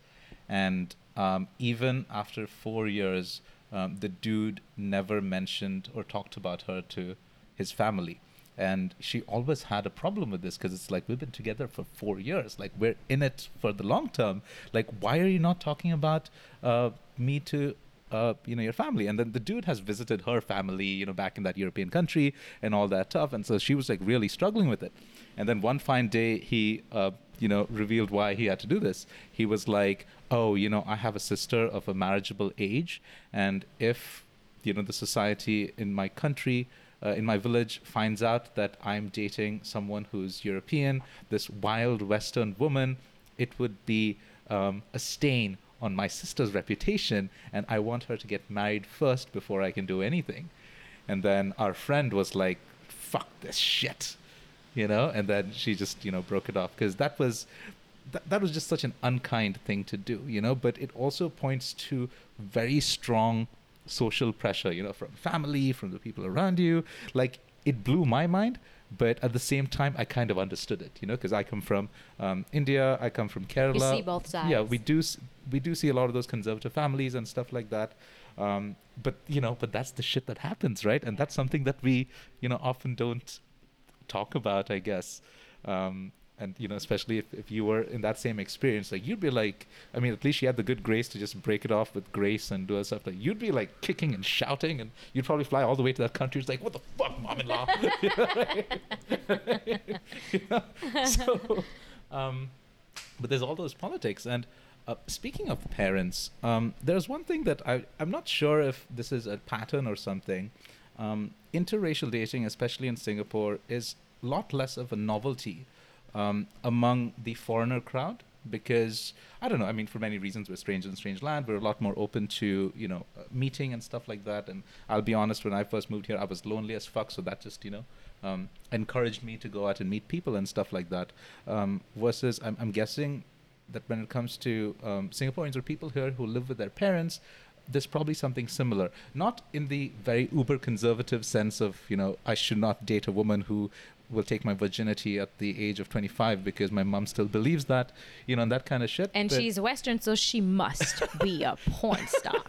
and um, even after four years, um, the dude never mentioned or talked about her to his family. And she always had a problem with this because it's like we've been together for four years. Like we're in it for the long term. Like why are you not talking about uh, me to uh, you know your family? And then the dude has visited her family you know back in that european country and all that stuff. And so she was like really struggling with it. And then one fine day he uh, you know revealed why he had to do this. He was like oh you know i have a sister of a marriageable age. And if you know the society in my country uh, in my village finds out that i'm dating someone who's european this wild western woman it would be um, a stain on my sister's reputation and I want her to get married first before I can do anything. And then our friend was like, fuck this shit, you know? And then she just, you know, broke it off because that was. That, that was just such an unkind thing to do, you know, but it also points to very strong social pressure, you know, from family, from the people around you. Like, it blew my mind but at the same time i kind of understood it you know because i come from um, india i come from kerala You see both sides. yeah we do we do see a lot of those conservative families and stuff like that um, but you know but that's the shit that happens right and that's something that we you know often don't talk about i guess um, and you know especially if, if you were in that same experience like you'd be like i mean at least she had the good grace to just break it off with grace and do her stuff. Like you'd be like kicking and shouting and you'd probably fly all the way to that country. It's like what the fuck mom-in-law *laughs* You know, right? You know? so um, but there's all those politics. And uh, speaking of parents um, there's one thing that I, i'm not sure if this is a pattern or something. Um, interracial dating especially in singapore is a lot less of a novelty um, among the foreigner crowd because I don't know. I mean, for many reasons, we're strangers in a strange land. We're a lot more open to you know uh, meeting and stuff like that. And I'll be honest, when I first moved here, I was lonely as fuck. So that just you know um, encouraged me to go out and meet people and stuff like that. Um, versus, I'm, I'm guessing that when it comes to um, Singaporeans or people here who live with their parents, there's probably something similar. Not in the very uber conservative sense of, you know, I should not date a woman who will take my virginity at the age of 25 because my mom still believes that, you know, and that kind of shit. And but- she's Western, so she must be a porn star.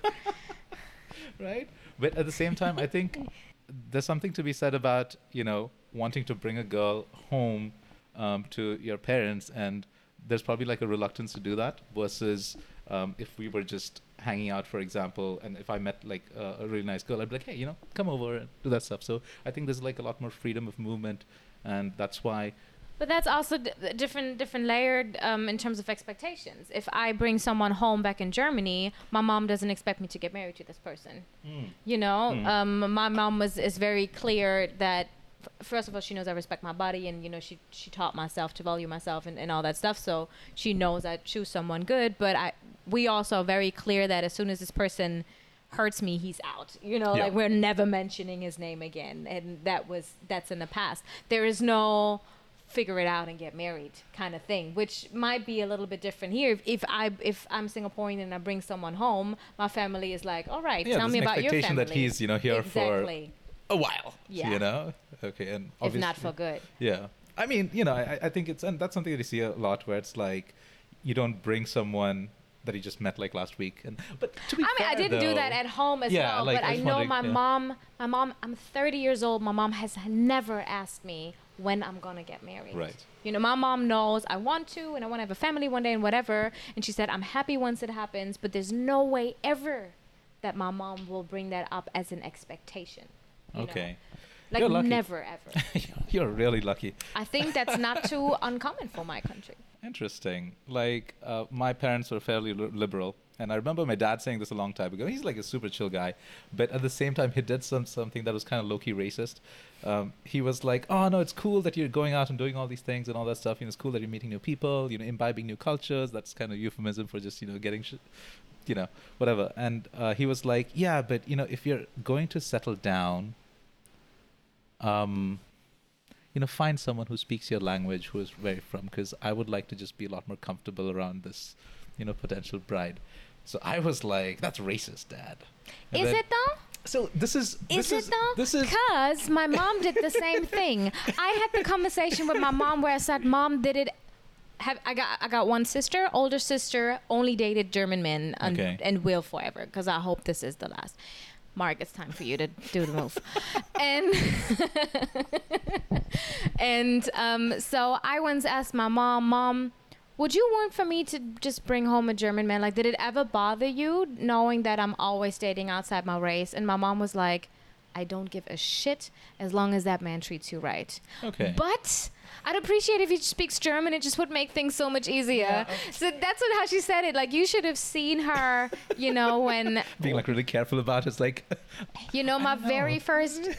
*laughs* right? But at the same time, I think there's something to be said about you know wanting to bring a girl home um, to your parents, and there's probably like a reluctance to do that versus um, if we were just hanging out, for example, and if I met like uh, a really nice girl, I'd be like, hey, you know, come over and do that stuff. So I think there's like a lot more freedom of movement, and that's why. But that's also d- different, different layered um, in terms of expectations. If I bring someone home back in Germany, my mom doesn't expect me to get married to this person. You know, Mm. um, my mom was is very clear that f- first of all she knows I respect my body, and you know she she taught myself to value myself and, and all that stuff. So she knows I choose someone good. But I we also are very clear that as soon as this person hurts me, he's out. You know, Yeah. like we're never mentioning his name again, and that was that's in the past. There is no figure it out and get married kind of thing which might be a little bit different here if, if i if i'm singaporean and i bring someone home my family is like all right Yeah, tell me about your expectation family that he's, you know, here for a while. Yeah. You know. Okay, and if not for good Yeah. I mean, you know, I, I think it's, and that's something that you see a lot where it's like, you don't bring someone that he just met like last week. And, but to be I mean, I didn't do that at home as Yeah, well, like, but I I know my yeah. mom. My mom. I'm 30 years old. My mom has never asked me when I'm gonna get married. Right. You know, my mom knows I want to, and I want to have a family one day, and whatever. And she said, I'm happy once it happens, but there's no way ever that my mom will bring that up as an expectation. you know? Okay. Like You're lucky. never ever. *laughs* You're really lucky. I think that's not too *laughs* uncommon for my country. Interesting. Like, uh, my parents were fairly li- liberal. And I remember my dad saying this a long time ago. He's like a super chill guy, but at the same time, he did some something that was kind of low key racist. Um, he was like, "Oh no, it's cool that you're going out and doing all these things and all that stuff. You know, it's cool that you're meeting new people. You know, imbibing new cultures. That's kind of euphemism for just you know getting, sh- you know, whatever." And uh, he was like, "Yeah, but you know, if you're going to settle down, um, you know, find someone who speaks your language, who is where you're from, because I would like to just be a lot more comfortable around this, you know, potential bride." So I was like, "That's racist, Dad." And Is then- it though? So this is Is this it though? This is because my mom did the same *laughs* thing. I had the conversation with my mom where I said, "Mom, did it have I got I got one sister, older sister, only dated German men and, Okay. and will forever because I hope this is the last. Mark, it's time for you to do the move. and *laughs* and um, so I once asked my mom, Mom, would you want for me to just bring home a German man? Like, did it ever bother you knowing that I'm always dating outside my race? And my mom was like, I don't give a shit as long as that man treats you right. Okay. But I'd appreciate if he speaks German. It just would make things so much easier. Yeah. So that's what how she said it. Like you should have seen her, you know, *laughs* when Being like really careful about it. It's like, *laughs* you know my very first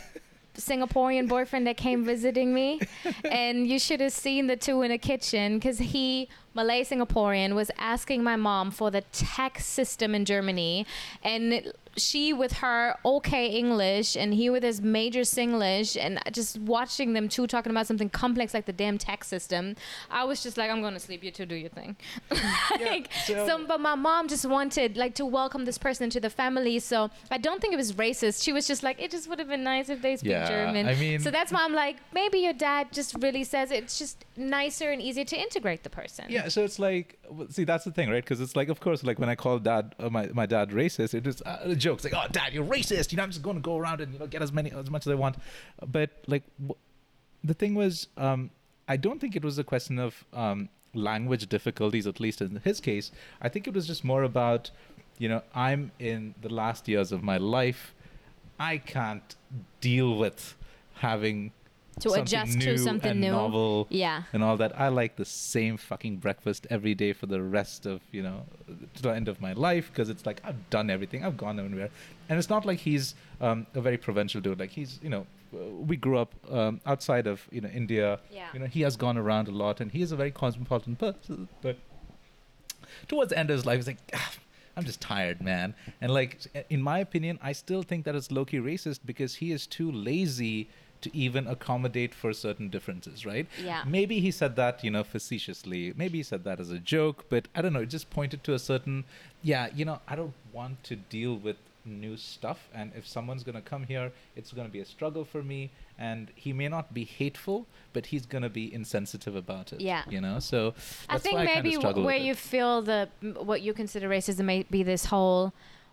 Singaporean boyfriend that came visiting me, *laughs* and you should have seen the two in the kitchen because he Malay Singaporean was asking my mom for the tax system in Germany, and she with her okay English and he with his major Singlish, and just watching them two talking about something complex like the damn tax system, I was just like, I'm going to sleep. You two do your thing. *laughs* like, so- so, but my mom just wanted like to welcome this person into the family, so I don't think it was racist. She was just like, it just would have been nice if they speak Yeah, German. I mean- so that's why I'm like, maybe your dad just really says it's just nicer and easier to integrate the person. yeah. So it's like, see, that's the thing, right? Because it's like, of course, like when I called dad, uh, my my dad racist, it was uh, a joke. It's like, oh, dad, you're racist. You know, I'm just going to go around and you know get as many as much as I want. But like, w- the thing was, um, I don't think it was a question of um, language difficulties, at least in his case. I think it was just more about, you know, I'm in the last years of my life. I can't deal with having To adjust to something and new. novel Yeah. and all that. I like the same fucking breakfast every day for the rest of you know to the end of my life because it's like I've done everything. I've gone everywhere, and it's not like he's um, a very provincial dude. Like he's you know we grew up um, outside of you know India. Yeah. You know he has gone around a lot, and he is a very cosmopolitan person. But towards the end of his life, he's like. "Ah, I'm just tired, man. And like, in my opinion, I still think that it's low-key racist because he is too lazy to even accommodate for certain differences, right? Yeah. Maybe he said that, you know, facetiously. Maybe he said that as a joke, but I don't know. It just pointed to a certain, yeah, you know, I don't want to deal with new stuff. And if someone's going to come here, it's going to be a struggle for me. And he may not be hateful, but he's going to be insensitive about it. Yeah. You know, so I think maybe wh- struggle where you it. feel the what you consider racism may be this whole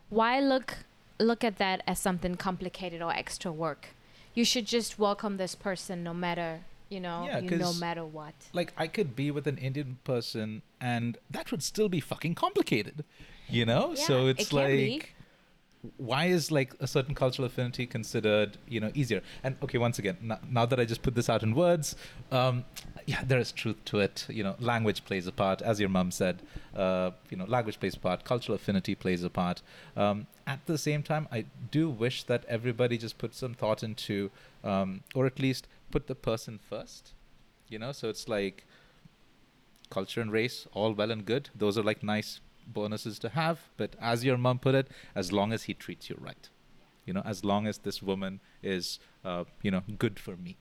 why look look at that as something complicated or extra work. You should just welcome this person no matter you know Yeah, you, no matter what. like I could be with an Indian person and that would still be fucking complicated. You know? so it's it like why is like a certain cultural affinity considered, you know, easier? And okay, once again, now that I just put this out in words, um, yeah, there is truth to it. You know, language plays a part, as your mom said. Uh, you know, language plays a part. Cultural affinity plays a part. Um, at the same time, I do wish that everybody just put some thought into, um, or at least put the person first. You know, so it's like culture and race, all well and good. Those are like nice bonuses to have. But as your mom put it, as long as he treats you right, you know, as long as this woman is, uh, you know, good for me,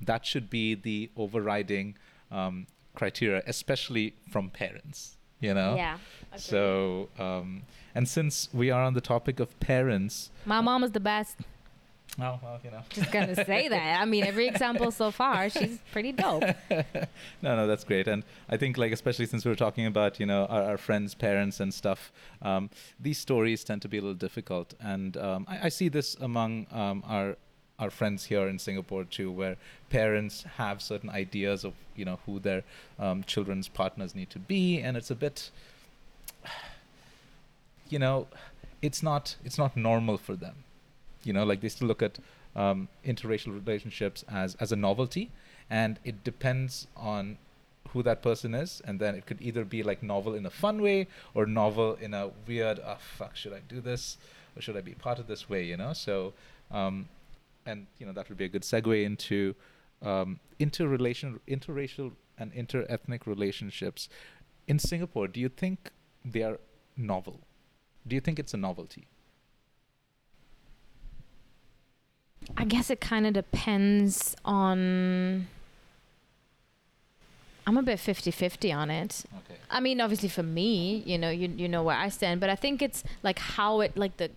that should be the overriding um, criteria, especially from parents. You know. Yeah. So, um, and since we are on the topic of parents, My mom is the best. *laughs* oh, well, you know. Just gonna say that. I mean, every example so far, she's pretty dope. *laughs* no, no, that's great. And I think, like, especially since we were talking about, you know, our, our friends' parents and stuff, um, these stories tend to be a little difficult. And um, I, I see this among um, our our friends here in Singapore too, where parents have certain ideas of, you know, who their um, children's partners need to be, and it's a bit, *sighs* you know, it's not it's not normal for them. You know, like they still look at um, interracial relationships as as a novelty, and it depends on who that person is, and then it could either be like novel in a fun way or novel in a weird, oh fuck, should I do this or should I be part of this way? You know, so um, and you know that would be a good segue into um, interrelation, interracial and interethnic relationships in Singapore. Do you think they are novel? Do you think it's a novelty? I guess it kind of depends on. I'm a bit 50 50 on it. Okay. I mean, obviously for me, you know, you you know where I stand, but I think it's like how it like the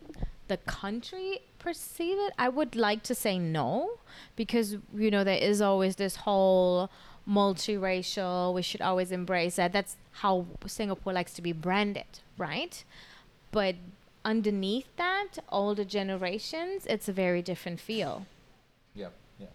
the country perceive it. I would like to say no because you know there is always this whole multiracial. We should always embrace that. That's how Singapore likes to be branded, right? But underneath that, older generations, it's a very different feel. Yeah, yeah.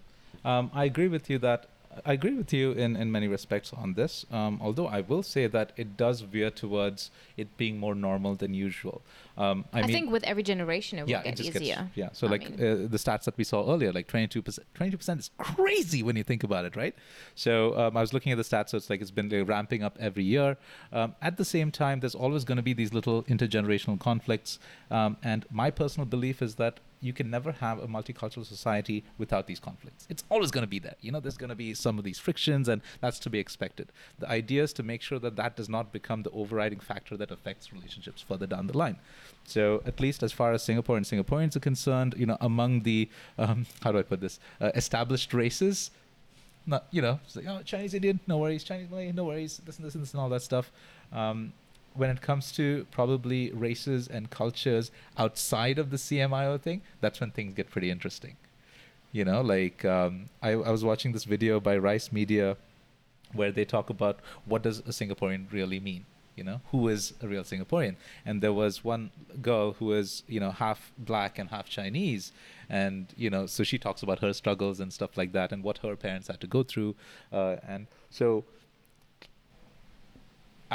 Um, I agree with you that I agree with you in, in many respects on this. Um, although I will say that it does veer towards it being more normal than usual. Um, I, I, mean, think with every generation, it will yeah, get it easier. gets yeah. So I like uh, the stats that we saw earlier, like twenty two percent. Twenty two percent is crazy when you think about it, right? So um, I was looking at the stats. So it's like it's been like, ramping up every year. Um, at the same time, there's always going to be these little intergenerational conflicts. Um, and my personal belief is that you can never have a multicultural society without these conflicts. It's always going to be there. You know, there's going to be some of these frictions, and that's to be expected. The idea is to make sure that that does not become the overriding factor that affects relationships further down the line. So, at least as far as Singapore and Singaporeans are concerned, you know, among the um, how do I put this, uh, established races, not you know, like, oh, Chinese Indian, no worries, Chinese Malay, no worries, this and this and this and all that stuff. Um, when it comes to probably races and cultures outside of the CMIO thing, that's when things get pretty interesting. You know, like um, I, I was watching this video by Rice Media where they talk about what does a Singaporean really mean. You know, who is a real Singaporean? And there was one girl who is, you know, half black and half Chinese, and you know, so she talks about her struggles and stuff like that, and what her parents had to go through, uh, and so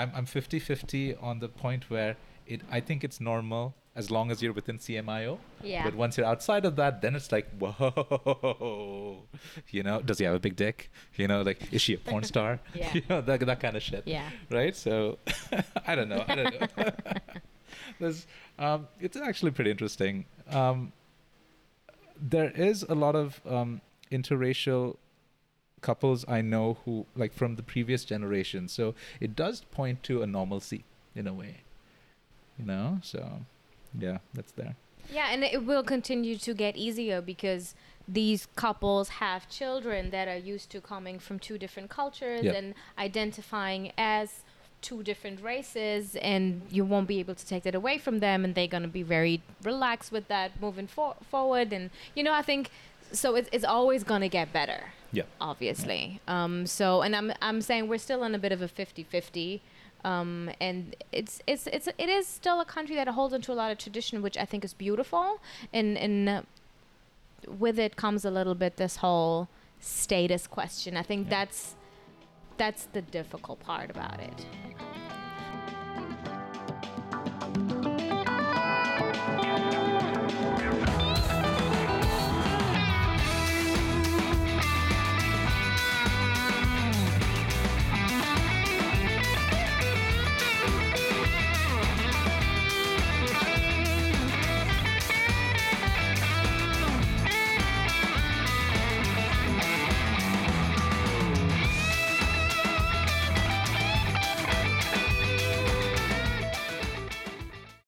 I'm I'm 50-50 on the point where it I think it's normal as long as you're within CMIO. Yeah. But once you're outside of that, then it's like, whoa, *laughs* you know, does he have a big dick? You know, like, is she a porn star? *laughs* Yeah. *laughs* You know, that, that kind of shit. Yeah. Right? So, I don't know. I don't know. There's, um, it's actually pretty interesting. Um, there is a lot of um, interracial couples I know who, like, from the previous generation. So it does point to a normalcy in a way. You know? So, yeah, that's there. Yeah, and it will continue to get easier because these couples have children that are used to coming from two different cultures Yep. and identifying as two different races and you won't be able to take that away from them and they're going to be very relaxed with that moving for- forward and you know I think so it's, it's always going to get better Yeah. obviously. Um, so, and I'm I'm saying we're still in a bit of a 50-50. Um, and it's it's it's it is still a country that holds onto a lot of tradition, which I think is beautiful. And and uh, with it comes a little bit this whole status question. I think Yeah. that's that's the difficult part about it.